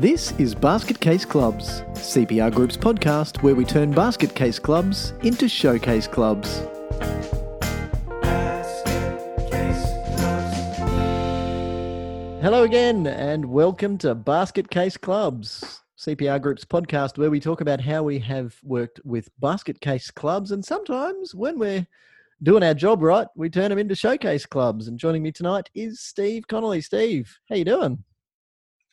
This is Basket Case Clubs, CPR Group's podcast where we turn basket case clubs into showcase clubs. Hello again, and welcome to Basket Case Clubs, CPR Group's podcast where we talk about how we have worked with basket case clubs, and sometimes when we're doing our job right, we turn them into showcase clubs. And joining me tonight is Steve Connolly. Steve, how you doing?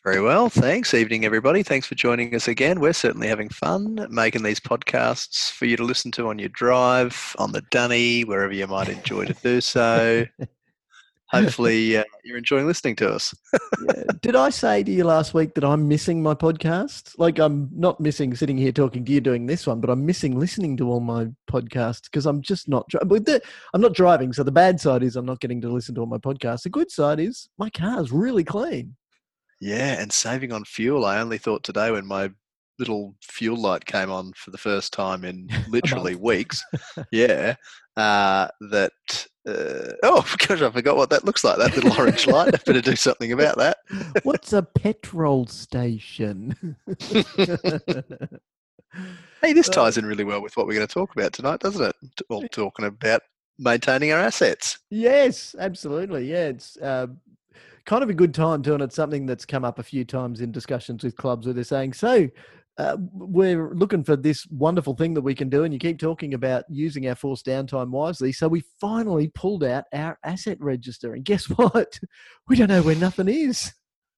Very well, thanks. Evening, everybody. Thanks for joining us again. We're certainly having fun making these podcasts for you to listen to on your drive, on the dunny, wherever you might enjoy to do so. Hopefully, uh, you're enjoying listening to us. yeah. Did I say to you last week that I'm missing my podcast? Like, I'm not missing sitting here talking to you doing this one, but I'm missing listening to all my podcasts because I'm just not. Dri- I'm not driving, so the bad side is I'm not getting to listen to all my podcasts. The good side is my car's really clean. Yeah, and saving on fuel. I only thought today when my little fuel light came on for the first time in literally weeks. yeah, uh, that. Uh, oh gosh, I forgot what that looks like. That little orange light. I better do something about that. What's a petrol station? hey, this uh, ties in really well with what we're going to talk about tonight, doesn't it? All talking about maintaining our assets. Yes, absolutely. Yeah, it's uh, kind of a good time too, and it's something that's come up a few times in discussions with clubs where they're saying, "So, uh, we're looking for this wonderful thing that we can do, and you keep talking about using our forced downtime wisely. So we finally pulled out our asset register, and guess what? We don't know where nothing is."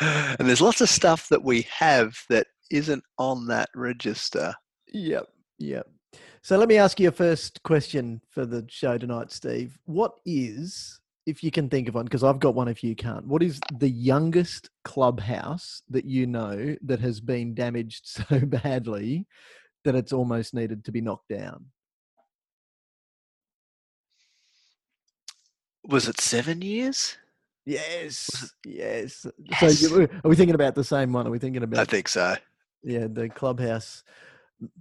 and there's lots of stuff that we have that isn't on that register. Yep, yep. So let me ask you a first question for the show tonight, Steve. What is if you can think of one, because I've got one if you can't, what is the youngest clubhouse that you know that has been damaged so badly that it's almost needed to be knocked down? Was it seven years? Yes, yes. yes. So you, are we thinking about the same one? Are we thinking about? I think so. Yeah, the clubhouse.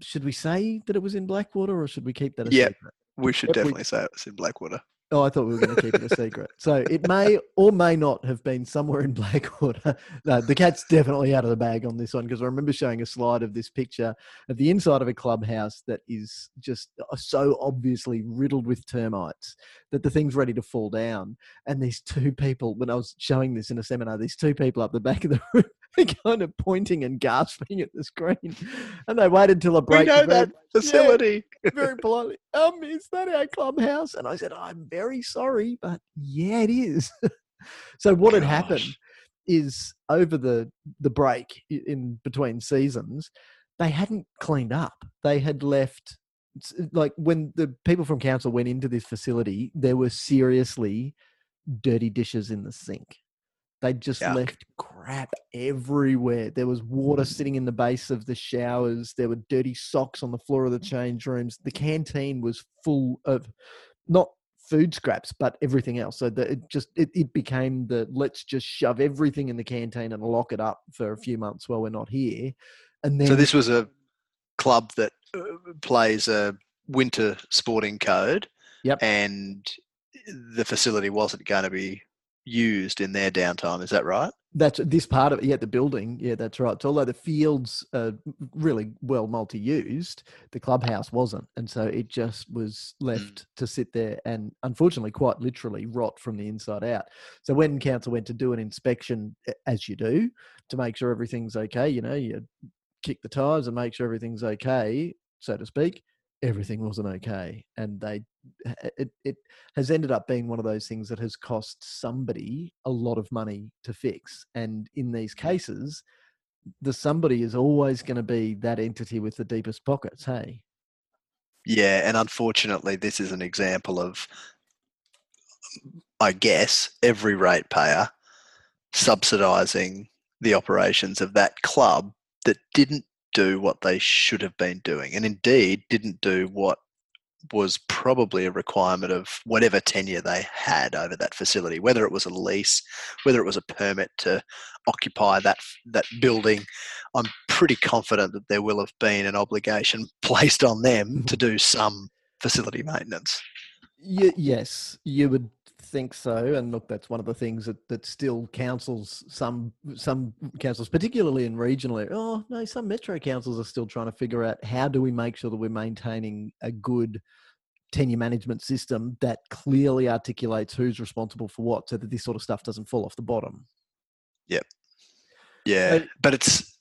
Should we say that it was in Blackwater, or should we keep that a yeah, secret? we should yep, definitely we, say it was in Blackwater. Oh, I thought we were going to keep it a secret. So it may or may not have been somewhere in Blackwater. No, the cat's definitely out of the bag on this one because I remember showing a slide of this picture of the inside of a clubhouse that is just uh, so obviously riddled with termites that the thing's ready to fall down. And these two people, when I was showing this in a seminar, these two people up the back of the room kind of pointing and gasping at the screen. And they waited till a break. We know that facility. Yeah, very politely. Um, is that our clubhouse? And I said, I'm very sorry, but yeah, it is. so what Gosh. had happened is over the the break in between seasons, they hadn't cleaned up. They had left like when the people from council went into this facility, there were seriously dirty dishes in the sink. They just Yuck. left crap everywhere. There was water mm. sitting in the base of the showers. There were dirty socks on the floor of the change rooms. The canteen was full of not food scraps, but everything else. So that it just it, it became the let's just shove everything in the canteen and lock it up for a few months while we're not here. And then so this was a club that uh, plays a winter sporting code. Yep. And the facility wasn't going to be used in their downtime. Is that right? That's this part of it. Yeah, the building. Yeah, that's right. So although the fields are really well multi-used, the clubhouse wasn't, and so it just was left mm. to sit there and, unfortunately, quite literally rot from the inside out. So when council went to do an inspection, as you do, to make sure everything's okay, you know, you kick the tires and make sure everything's okay, so to speak everything wasn't okay and they it, it has ended up being one of those things that has cost somebody a lot of money to fix and in these mm. cases the somebody is always going to be that entity with the deepest pockets hey yeah and unfortunately this is an example of i guess every ratepayer subsidizing the operations of that club that didn't do what they should have been doing, and indeed didn't do what was probably a requirement of whatever tenure they had over that facility, whether it was a lease, whether it was a permit to occupy that that building. I'm pretty confident that there will have been an obligation placed on them mm-hmm. to do some facility maintenance. Y- yes, you would think so. And look, that's one of the things that, that still councils, some some councils, particularly in regional areas, oh no, some metro councils are still trying to figure out how do we make sure that we're maintaining a good tenure management system that clearly articulates who's responsible for what, so that this sort of stuff doesn't fall off the bottom. Yep. Yeah, but it's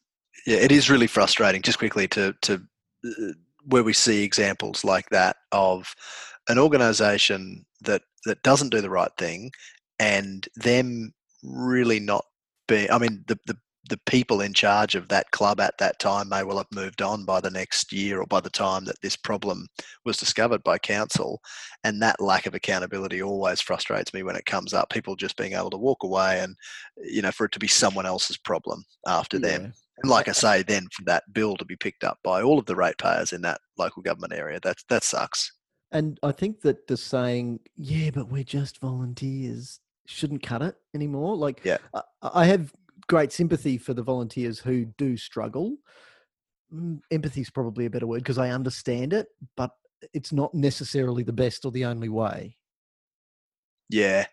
yeah, it is really frustrating. Just quickly to to uh, where we see examples like that of an organisation that that doesn't do the right thing, and them really not being. I mean, the the the people in charge of that club at that time may well have moved on by the next year or by the time that this problem was discovered by council and that lack of accountability always frustrates me when it comes up people just being able to walk away and you know for it to be someone else's problem after yeah. them and like i say then for that bill to be picked up by all of the ratepayers in that local government area that that sucks and i think that the saying yeah but we're just volunteers shouldn't cut it anymore like yeah I, I have great sympathy for the volunteers who do struggle. Mm, empathy is probably a better word because I understand it, but it's not necessarily the best or the only way. Yeah.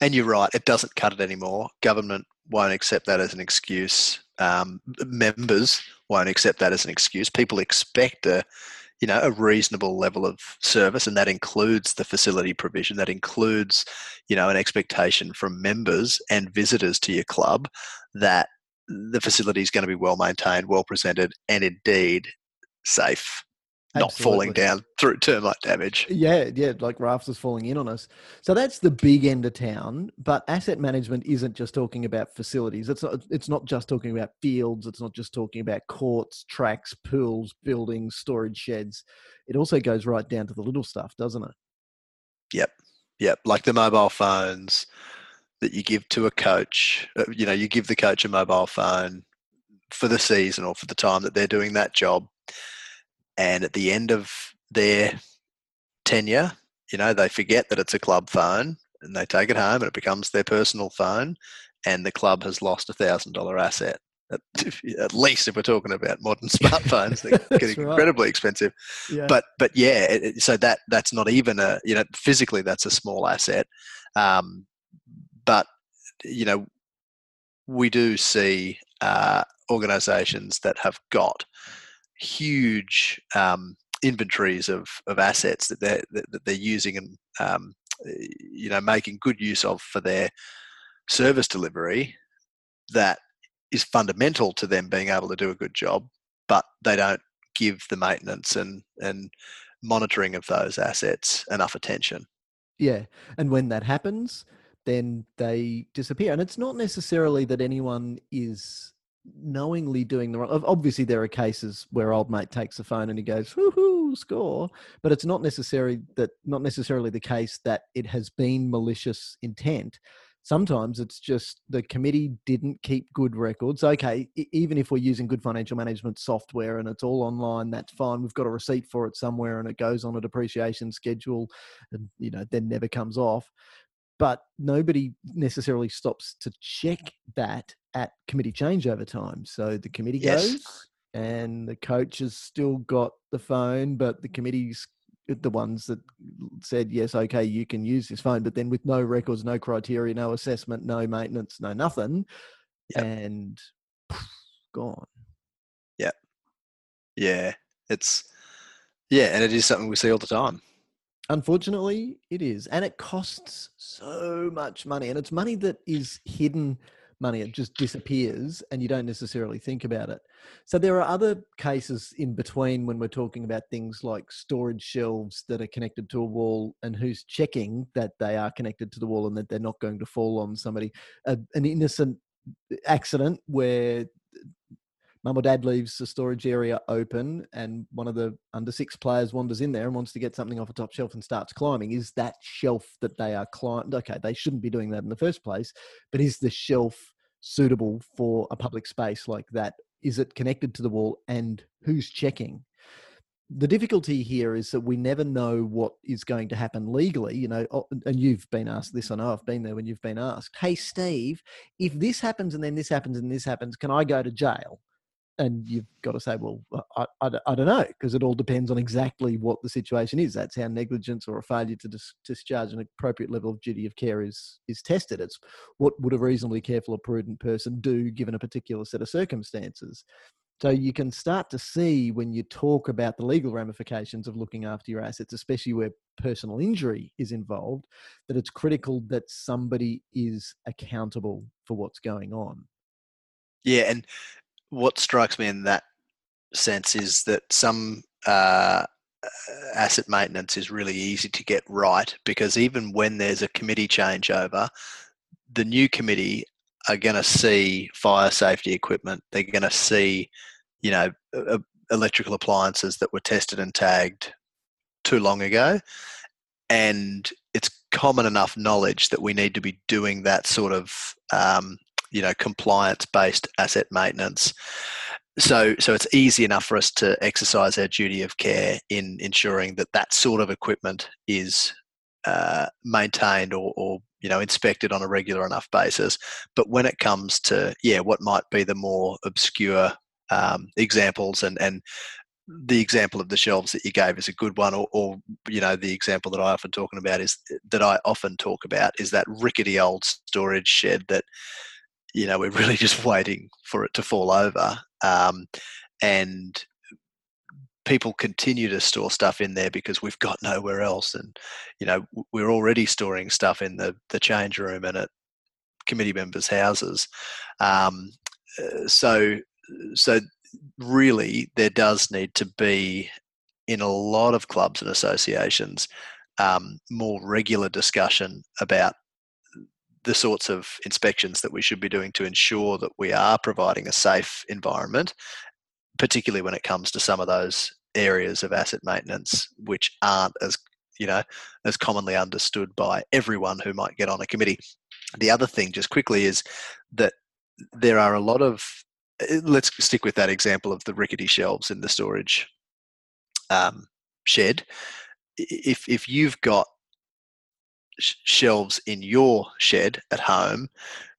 And you're right, it doesn't cut it anymore. Government won't accept that as an excuse. Um, members won't accept that as an excuse. People expect a you know a reasonable level of service and that includes the facility provision that includes you know an expectation from members and visitors to your club that the facility is going to be well maintained well presented and indeed safe not falling down through termite damage. Yeah, yeah, like rafters falling in on us. So that's the big end of town. But asset management isn't just talking about facilities. It's not. It's not just talking about fields. It's not just talking about courts, tracks, pools, buildings, storage sheds. It also goes right down to the little stuff, doesn't it? Yep, yep. Like the mobile phones that you give to a coach. Uh, you know, you give the coach a mobile phone for the season or for the time that they're doing that job and at the end of their tenure, you know, they forget that it's a club phone and they take it home and it becomes their personal phone, and the club has lost a thousand dollar asset. At, at, least if we're talking about modern smartphones, they get right. incredibly expensive. Yeah. But but yeah, it, so that that's not even a you know physically that's a small asset, um, but you know we do see uh, organisations that have got huge um, inventories of, of assets that they're that they're using and um, you know making good use of for their service delivery that is fundamental to them being able to do a good job but they don't give the maintenance and and monitoring of those assets enough attention. Yeah and when that happens then they disappear and it's not necessarily that anyone is knowingly doing the wrong. Obviously, there are cases where old mate takes the phone and he goes, "Woohoo, score!" But it's not necessarily that not necessarily the case that it has been malicious intent. Sometimes it's just the committee didn't keep good records. Okay, even if we're using good financial management software and it's all online, that's fine. We've got a receipt for it somewhere and it goes on a depreciation schedule, and you know then never comes off but nobody necessarily stops to check that at committee changeover time. So the committee yes. goes, and the coach has still got the phone, but the committee's the ones that said yes, okay, you can use this phone, but then with no records, no criteria, no assessment, no maintenance, no nothing, yep. and poof, gone. Yeah, yeah, it's yeah, and it is something we see all the time. Unfortunately, it is. And it costs so much money. And it's money that is hidden money. It just disappears and you don't necessarily think about it. So there are other cases in between when we're talking about things like storage shelves that are connected to a wall and who's checking that they are connected to the wall and that they're not going to fall on somebody. an innocent accident where mum or dad leaves the storage area open and one of the under six players wanders in there and wants to get something off a top shelf and starts climbing, is that shelf that they are climbing? Okay, they shouldn't be doing that in the first place, but is the shelf suitable for a public space like that? Is it connected to the wall and who's checking? the difficulty here is that we never know what is going to happen legally you know and you've been asked this i know i've been there when you've been asked hey steve if this happens and then this happens and this happens can i go to jail and you've got to say, well, uh, I, I, I don't know, because it all depends on exactly what the situation is. That's how negligence or a failure to dis- discharge an appropriate level of duty of care is is tested. It's what would a reasonably careful or prudent person do given a particular set of circumstances. So you can start to see when you talk about the legal ramifications of looking after your assets, especially where personal injury is involved, that it's critical that somebody is accountable for what's going on. Yeah, and what strikes me in that sense is that some uh, asset maintenance is really easy to get right because even when there's a committee changeover, the new committee are going to see fire safety equipment. They're going to see, you know, electrical appliances that were tested and tagged too long ago. And it's common enough knowledge that we need to be doing that sort of um, you know compliance based asset maintenance. So so it's easy enough for us to exercise our duty of care in ensuring that that sort of equipment is uh, maintained or, or you know inspected on a regular enough basis. But when it comes to yeah what might be the more obscure um, examples and and the example of the shelves that you gave is a good one or, or, you know the example that i often talking about is that i often talk about is that rickety old storage shed that you know, we're really just waiting for it to fall over. Um, and people continue to store stuff in there because we've got nowhere else. And, you know, we're already storing stuff in the, the change room and at committee members' houses. Um, uh, so, so really, there does need to be in a lot of clubs and associations um, more regular discussion about the sorts of inspections that we should be doing to ensure that we are providing a safe environment, particularly when it comes to some of those areas of asset maintenance which aren't as you know as commonly understood by everyone who might get on a committee. The other thing, just quickly, is that there are a lot of eh, let's stick with that example of the rickety shelves in the storage um, shed. If if you've got shelves in your shed at home,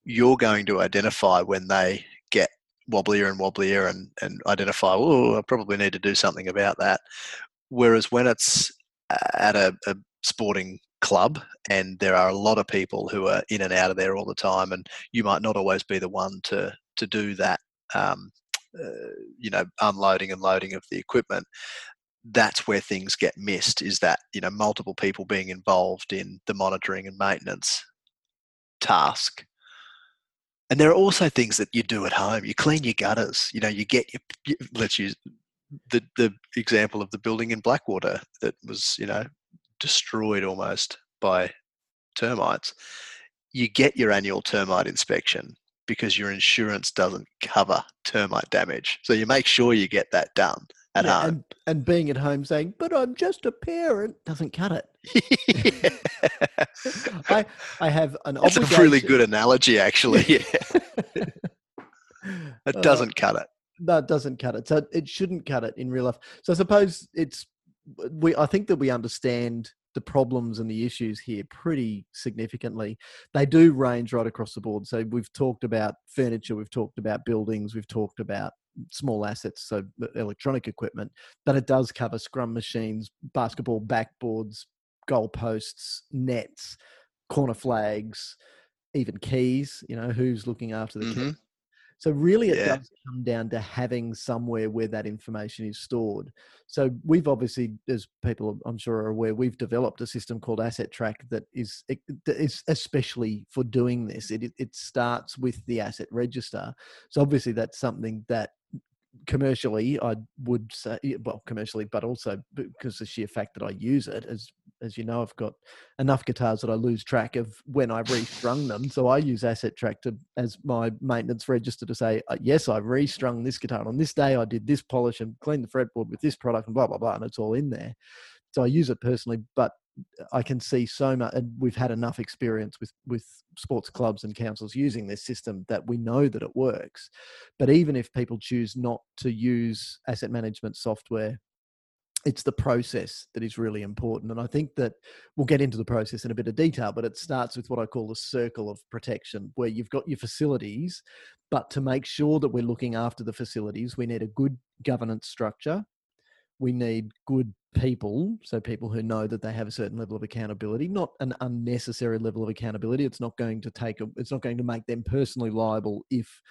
you're going to identify when they get wobblier and wobblier and, and identify, oh, I probably need to do something about that. Whereas when it's at a, a sporting club and there are a lot of people who are in and out of there all the time and you might not always be the one to to do that um, uh, you know unloading and loading of the equipment that's where things get missed is that you know multiple people being involved in the monitoring and maintenance task. And there are also things that you do at home. You clean your gutters. You know you get your, you, let's use the the example of the building in blackwater that was you know destroyed almost by termites. You get your annual termite inspection because your insurance doesn't cover termite damage. So you make sure you get that done at yeah, home. And, and being at home saying, but I'm just a parent, doesn't cut it. I, I have an That's obligation. a really good analogy, actually. Yeah. it uh, doesn't uh, cut it. No, it doesn't cut it. So it shouldn't cut it in real life. So I suppose it's, we, I think that we understand the problems and the issues here pretty significantly. They do range right across the board. So we've talked about furniture, we've talked about buildings, we've talked about small assets, so electronic equipment, but it does cover scrum machines, basketball backboards, goalposts, nets, corner flags, even keys. You know, who's looking after the mm-hmm. keys? So really, it yeah. does come down to having somewhere where that information is stored. So we've obviously, as people I'm sure are aware, we've developed a system called Asset Track that is is especially for doing this. It it starts with the asset register. So obviously, that's something that commercially i would say well commercially but also because the sheer fact that i use it as as you know i've got enough guitars that i lose track of when i restrung them. So i use asset track to as my maintenance register to say uh, yes i restrung this guitar. And on this day i did this polish and cleaned the fretboard with this product and blah blah blah and it's all in there. So i use it personally but I can see so much, and we've had enough experience with with sports clubs and councils using this system that we know that it works. But even if people choose not to use asset management software, it's the process that is really important. And I think that we'll get into the process in a bit of detail, but it starts with what I call the circle of protection, where you've got your facilities But to make sure that we're looking after the facilities, we need a good governance structure. We need good people, so people who know that they have a certain level of accountability, not an unnecessary level of accountability. It's not going to take a, it's not going to make them personally liable if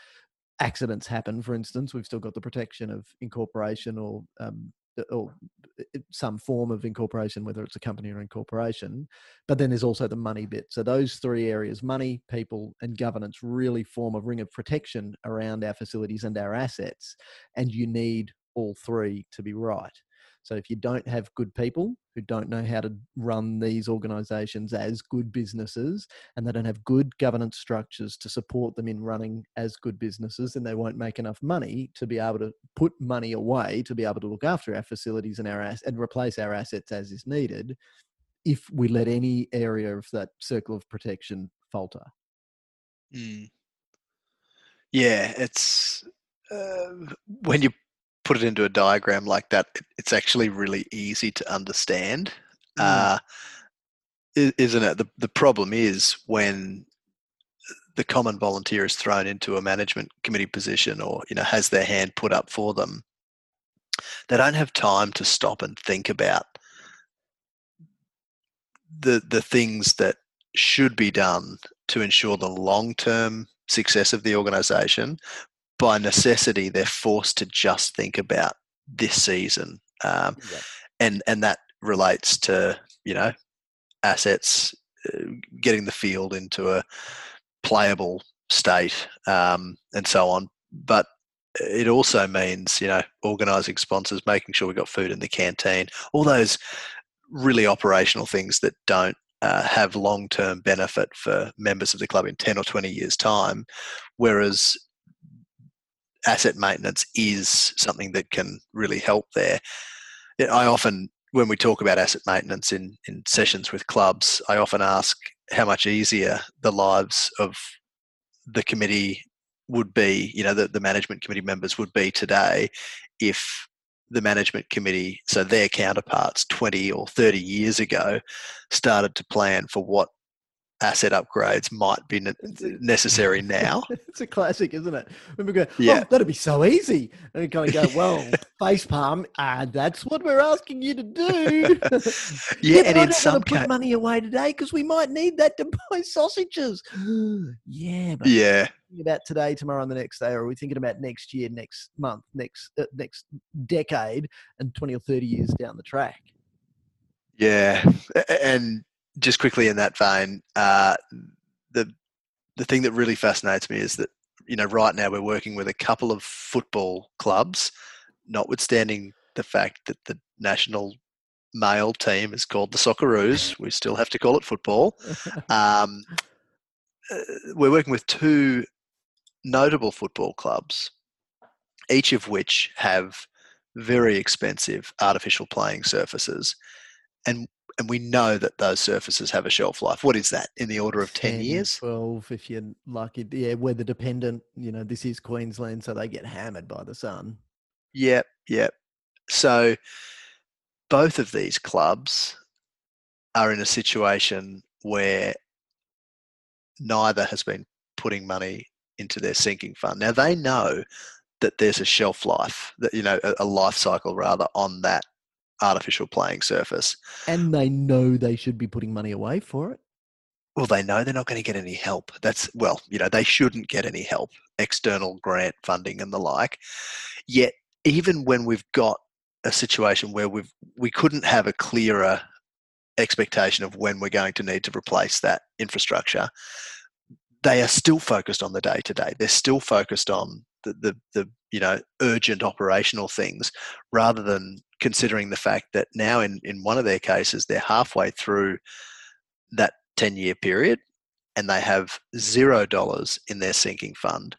accidents happen. For instance, we've still got the protection of incorporation or um, or some form of incorporation, whether it's a company or incorporation. But then there's also the money bit. So those three areas, money, people, and governance, really form a ring of protection around our facilities and our assets. And you need all three to be right. So if you don't have good people who don't know how to run these organizations as good businesses and they don't have good governance structures to support them in running as good businesses, then they won't make enough money to be able to put money away to be able to look after our facilities and our ass- and replace our assets as is needed if we let any area of that circle of protection falter. Mm. Yeah, it's uh, when you put it into a diagram like that, it's actually really easy to understand. Mm. Uh, isn't it? The, the problem is when the common volunteer is thrown into a management committee position or you know has their hand put up for them they don't have time to stop and think about the the things that should be done to ensure the long term success of the organization by necessity, they're forced to just think about this season, um, yeah. and and that relates to you know assets, uh, getting the field into a playable state, um, and so on. But it also means you know organising sponsors, making sure we've got food in the canteen, all those really operational things that don't uh, have long term benefit for members of the club in 10 or 20 years' time. Whereas asset maintenance is something that can really help there. I often, when we talk about asset maintenance in, in sessions with clubs, I often ask how much easier the lives of the committee would be, you know, the, the management committee members would be today if the management committee, so their counterparts 20 or 30 years ago, started to plan for what asset upgrades might be necessary now. it's a classic, isn't it? When we go, yeah, oh, that'd be so easy, and we kind of go, well, face palm, ah, that's what we're asking you to do. yeah, yeah and in some put money away today because we might need that to buy sausages. yeah, yeah. About today, tomorrow, and the next day, or are we thinking about next year, next month, next uh, next decade, and twenty or thirty years down the track? Yeah, and just quickly in that vein, uh, the the thing that really fascinates me is that you know right now we're working with a couple of football clubs, notwithstanding the fact that the national male team is called the Socceroos. We still have to call it football. Um, uh, we're working with two notable football clubs, each of which have very expensive artificial playing surfaces. And and we know that those surfaces have a shelf life. What is that in the order of 10, 10 years? 12, if you're lucky. Yeah, weather dependent. You know, this is Queensland, so they get hammered by the sun. Yep, yep. So both of these clubs are in a situation where neither has been putting money into their sinking fund. Now they know that there's a shelf life, that you know, a life cycle rather on that artificial playing surface. And they know they should be putting money away for it. Well, they know they're not going to get any help. That's, well, you know, they shouldn't get any help, external grant funding and the like. Yet, even when we've got a situation where we've, we couldn't have a clearer expectation of when we're going to need to replace that infrastructure, they are still focused on the day to day. They're still focused on the, the, the you know urgent operational things rather than considering the fact that now in, in one of their cases they're halfway through that 10 year period and they have zero dollars in their sinking fund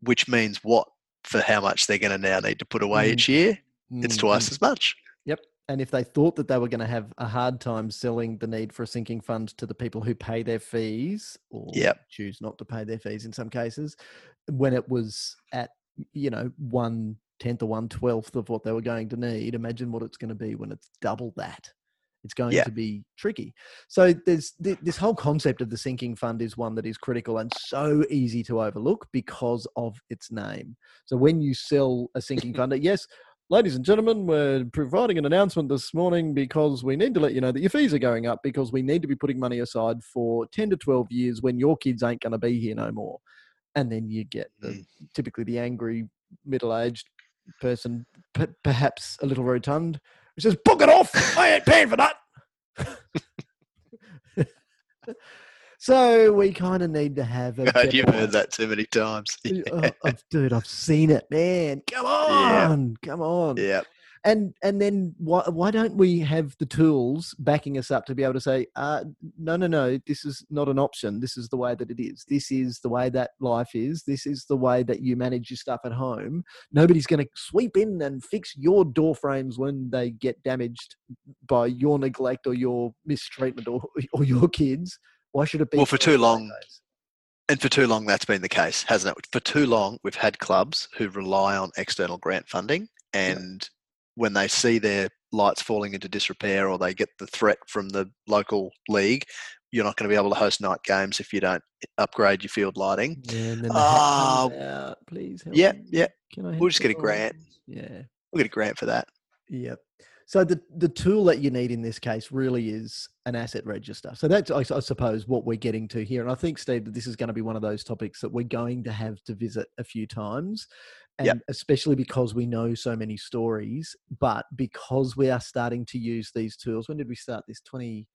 which means what for how much they're going to now need to put away mm. each year it's twice mm. as much yep and if they thought that they were going to have a hard time selling the need for a sinking fund to the people who pay their fees or yep. choose not to pay their fees in some cases when it was at you know one tenth or one twelfth of what they were going to need. Imagine what it's going to be when it's double that. it's going Yeah. to be tricky. So there's th- this whole concept of the sinking fund is one that is critical and so easy to overlook because of its name. So when you sell a sinking fund, yes, ladies and gentlemen, we're providing an announcement this morning because we need to let you know that your fees are going up because we need to be putting money aside for 10 to 12 years when your kids ain't going to be here no more. And then you get the, Mm. typically the angry middle-aged person, p- perhaps a little rotund, who says, "Book it off! I ain't paying for that." so we kind of need to have a. God, you've heard that too many times. Yeah. I've, dude, I've seen it, man. Come Yeah. on, come on. yeah. And and then why why don't we have the tools backing us up to be able to say, uh, no, no, no, this is not an option. This is the way that it is. This is the way that life is. This is the way that you manage your stuff at home. Nobody's going to sweep in and fix your door frames when they get damaged by your neglect or your mistreatment or or your kids. Why should it be? Well, for too long, days? And for too long, that's been the case, hasn't it? For too long, we've had clubs who rely on external grant funding, and when they see their lights falling into disrepair or they get the threat from the local league, you're not going to be able to host night games if you don't upgrade your field lighting. Yeah, and then the Ah, out. Please help. yeah, me. yeah. Can I We'll just get a grant. Yeah. We'll get a grant for that. Yep. So the the tool that you need in this case really is an asset register. So that's I suppose what we're getting to here, and I think Steve that this is going to be one of those topics that we're going to have to visit a few times, and Yep. especially because we know so many stories, but because we are starting to use these tools. When did we start this? 20,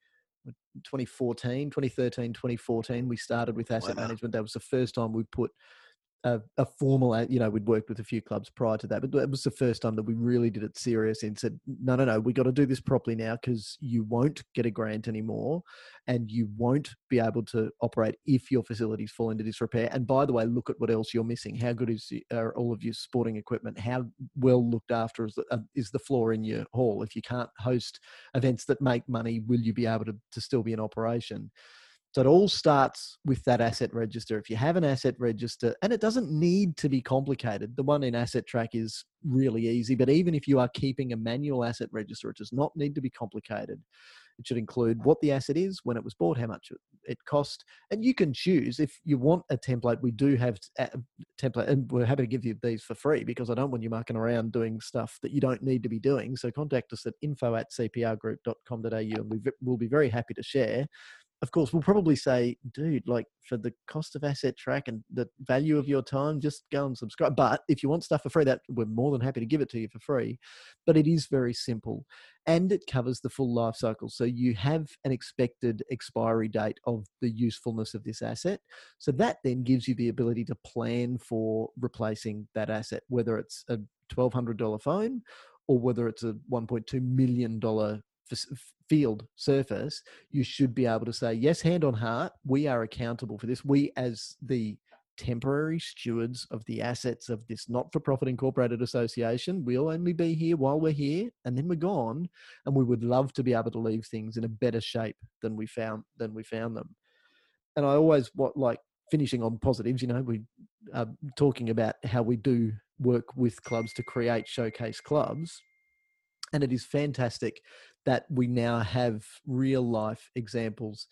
2014, 2013, 2014. We started with asset Wow. management. That was the first time we put a, a formal, you know, we'd worked with a few clubs prior to that, but that was the first time that we really did it serious and said, no, no, no, we got to do this properly now because you won't get a grant anymore and you won't be able to operate if your facilities fall into disrepair. And by the way, look at what else you're missing. How good is are all of your sporting equipment? How well looked after is the, uh, is the floor in your hall? If you can't host events that make money, will you be able to, to still be in operation? So it all starts with that asset register. If you have an asset register, and it doesn't need to be complicated, the one in Asset Track is really easy. But even if you are keeping a manual asset register, it does not need to be complicated. It should include what the asset is, when it was bought, how much it- cost, and you can choose if you want a template. We do have a uh, template, and we're happy to give you these for free because I don't want you mucking around doing stuff that you don't need to be doing. So contact us at info at cprgroup.com.au, and we we'll be very happy to share of course, we'll probably say, dude, like for the cost of asset track and the value of your time, just go and subscribe. But if you want stuff for free, that we're more than happy to give it to you for free. But it is very simple and it covers the full life cycle. So you have an expected expiry date of the usefulness of this asset. So that then gives you the ability to plan for replacing that asset, whether it's a $1,200 phone or whether it's a $1.2 million field surface, you should be able to say, yes, hand on heart, we are accountable for this. We, as the temporary stewards of the assets of this not for profit incorporated association, we'll only be here while we're here and then we're gone. And we would love to be able to leave things in a better shape than we found than we found them. And I always what like finishing on positives, you know, we are talking about how we do work with clubs to create showcase clubs. And it is fantastic that we now have real life examples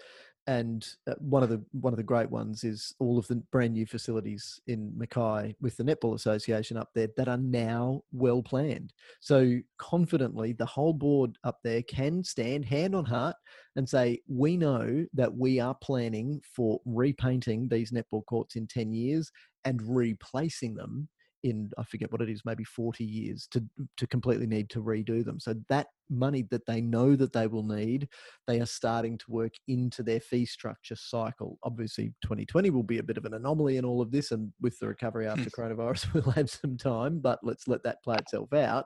and uh, one of the one of the great ones is all of the brand new facilities in Mackay with the Netball Association up there that are now well planned. So confidently, the whole board up there can stand hand on heart and say, "We know that we are planning for repainting these netball courts in ten years and replacing them." in I forget what it is, maybe 40 years to to completely need to redo them. So that money that they know that they will need, they are starting to work into their fee structure cycle. Obviously, 2020 will be a bit of an anomaly in all of this, and with the recovery hmm. after coronavirus, we'll have some time. But let's let that play itself out.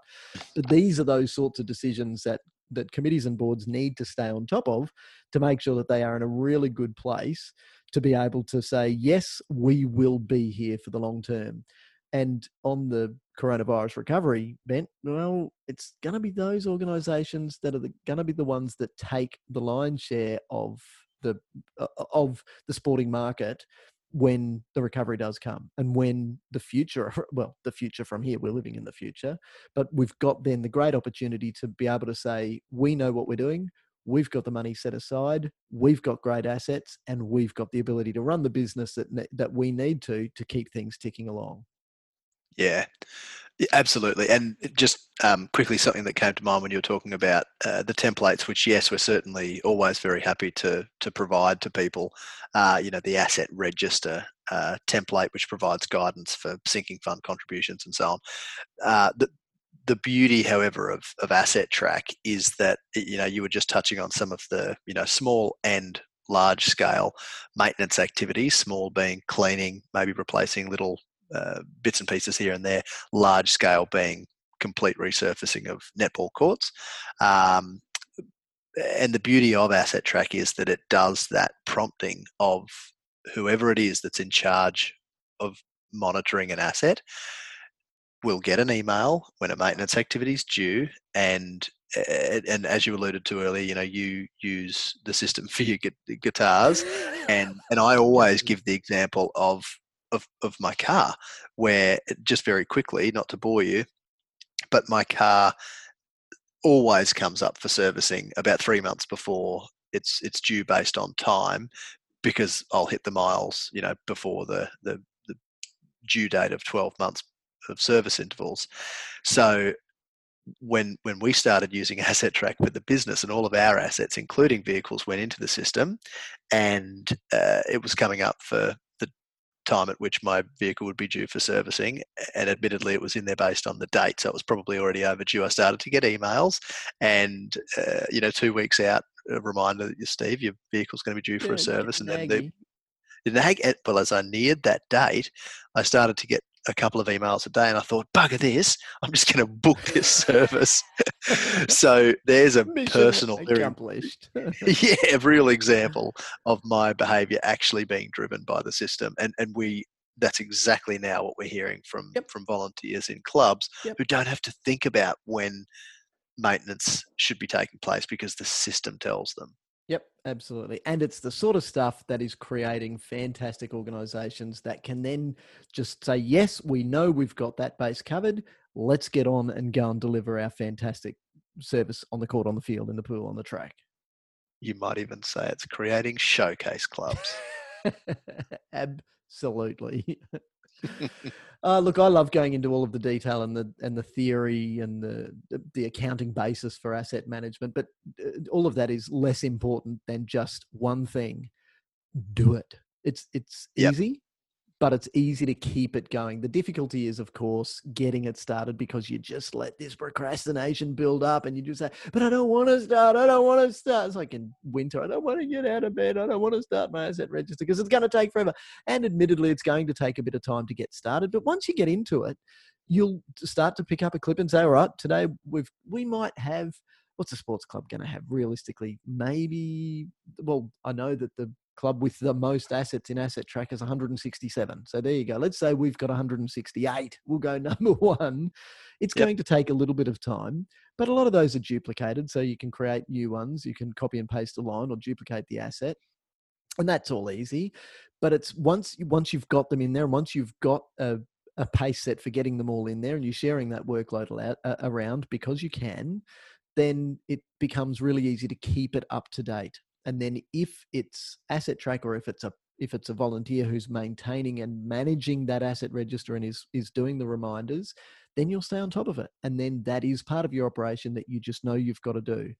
But these are those sorts of decisions that that committees and boards need to stay on top of to make sure that they are in a really good place to be able to say yes we will be here for the long term and on the coronavirus recovery bent, well, it's going to be those organisations that are going to be the ones that take the lion's share of the uh, of the sporting market when the recovery does come and when the future well the future from here we're living in the future but we've got then the great opportunity to be able to say we know what we're doing we've got the money set aside, we've got great assets, and we've got the ability to run the business that that we need to to keep things ticking along. Yeah, absolutely. And just um, quickly, something that came to mind when you were talking about uh, the templates, which yes, we're certainly always very happy to to provide to people. Uh, you know, the asset register uh, template, which provides guidance for sinking fund contributions and so on. Uh, the the beauty, however, of, of asset track is that you know you were just touching on some of the you know small and large scale maintenance activities. Small being cleaning, maybe replacing little uh, bits and pieces here and there. Large scale being complete resurfacing of netball courts. Um, and the beauty of Asset Track is that it does that prompting of whoever it is that's in charge of monitoring an asset will get an email when a maintenance activity is due and and as you alluded to earlier you know you use the system for your guitars and and I always give the example of of, of my car, where just very quickly, not to bore you, but my car always comes up for servicing about three months before it's it's due based on time because I'll hit the miles, you know, before the the, the due date of 12 months of service intervals. So when when we started using asset track with the business and all of our assets including vehicles went into the system and uh, it was coming up for time at which my vehicle would be due for servicing. And admittedly, it was in there based on the date, so it was probably already overdue. I started to get emails, and uh, you know, two weeks out, a reminder that Steve, your vehicle's going to be due for yeah, a service, and then the, the nag. Well, as I neared that date, I started to get a couple of emails a day and I thought, bugger this, I'm just going to book this service. so there's a Mission personal, accomplished. yeah, a real example of my behavior actually being driven by the system. And, and we, that's exactly now what we're hearing from, yep. from volunteers in clubs yep. who don't have to think about when maintenance should be taking place because the system tells them. Yep, absolutely. And it's the sort of stuff that is creating fantastic organizations that can then just say, yes, we know we've got that base covered. Let's get on and go and deliver our fantastic service on the court, on the field, in the pool, on the track. You might even say it's creating showcase clubs. absolutely. uh, look, I love going into all of the detail and the and the theory and the the accounting basis for asset management, but uh, all of that is less important than just one thing: do it. It's it's yep. easy but it's easy to keep it going. The difficulty is, of course, getting it started because you just let this procrastination build up and you just say, but I don't want to start. I don't want to start. It's like in winter. I don't want to get out of bed. I don't want to start my asset register because it's going to take forever. And admittedly, it's going to take a bit of time to get started. But once you get into it, you'll start to pick up a clip and say, all right, today we've, we might have what's a sports club going to have realistically? Maybe, well, I know that the club with the most assets in asset track is 167. So there you go. Let's say we've got 168. We'll go number one. It's yep. going to take a little bit of time, but a lot of those are duplicated. So you can create new ones. You can copy and paste a line or duplicate the asset. And that's all easy. But it's once once you've got them in there, and once you've got a, a pace set for getting them all in there, and you're sharing that workload uh, around because you can, then it becomes really easy to keep it up to date and then if it's asset track or if it's a if it's a volunteer who's maintaining and managing that asset register and is is doing the reminders then you'll stay on top of it. And then that is part of your operation that you just know you've got to do.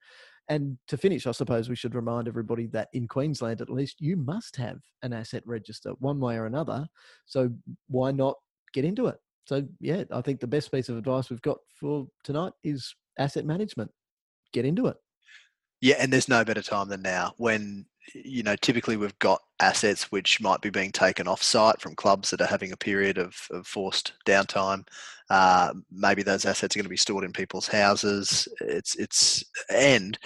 And to finish i suppose we should remind everybody that in queensland at least you must have an asset register one way or another. So why not get into it? So yeah i think the best piece of advice we've got for tonight is asset management. Get into it yeah, and there's no better time than now when you know typically we've got assets which might be being taken off site from clubs that are having a period of, of forced downtime. Uh, maybe those assets are going to be stored in people's houses. It's it's and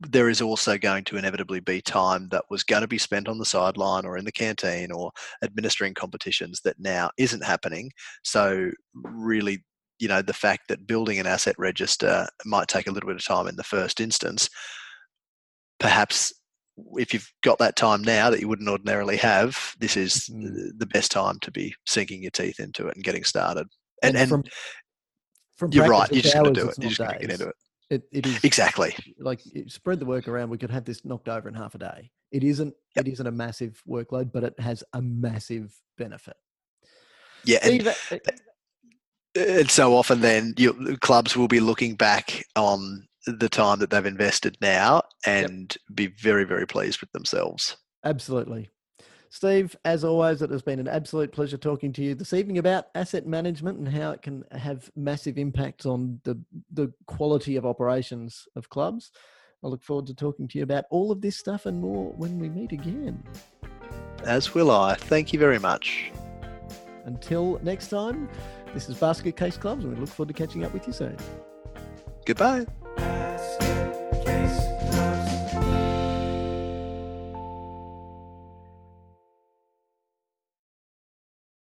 there is also going to inevitably be time that was going to be spent on the sideline or in the canteen or administering competitions that now isn't happening. So really you know the fact that building an asset register might take a little bit of time in the first instance perhaps if you've got that time now that you wouldn't ordinarily have this is mm. the best time to be sinking your teeth into it and getting started and, and, from, from you're right you're just going to do it you're just going to get into it It, it is Exactly. like spread the work around. We could have this knocked over in half a day. It isn't. Yep. It isn't a massive workload, but it has a massive benefit. Yeah, and, Steve, uh, and so often then you, clubs will be looking back on the time that they've invested now and be very, very pleased with themselves. Absolutely. Steve, as always, it has been an absolute pleasure talking to you this evening about asset management and how it can have massive impacts on the, the quality of operations of clubs. I look forward to talking to you about all of this stuff and more when we meet again. As will I. Thank you very much. Until next time, this is Basket Case Clubs, and we look forward to catching up with you soon. Goodbye.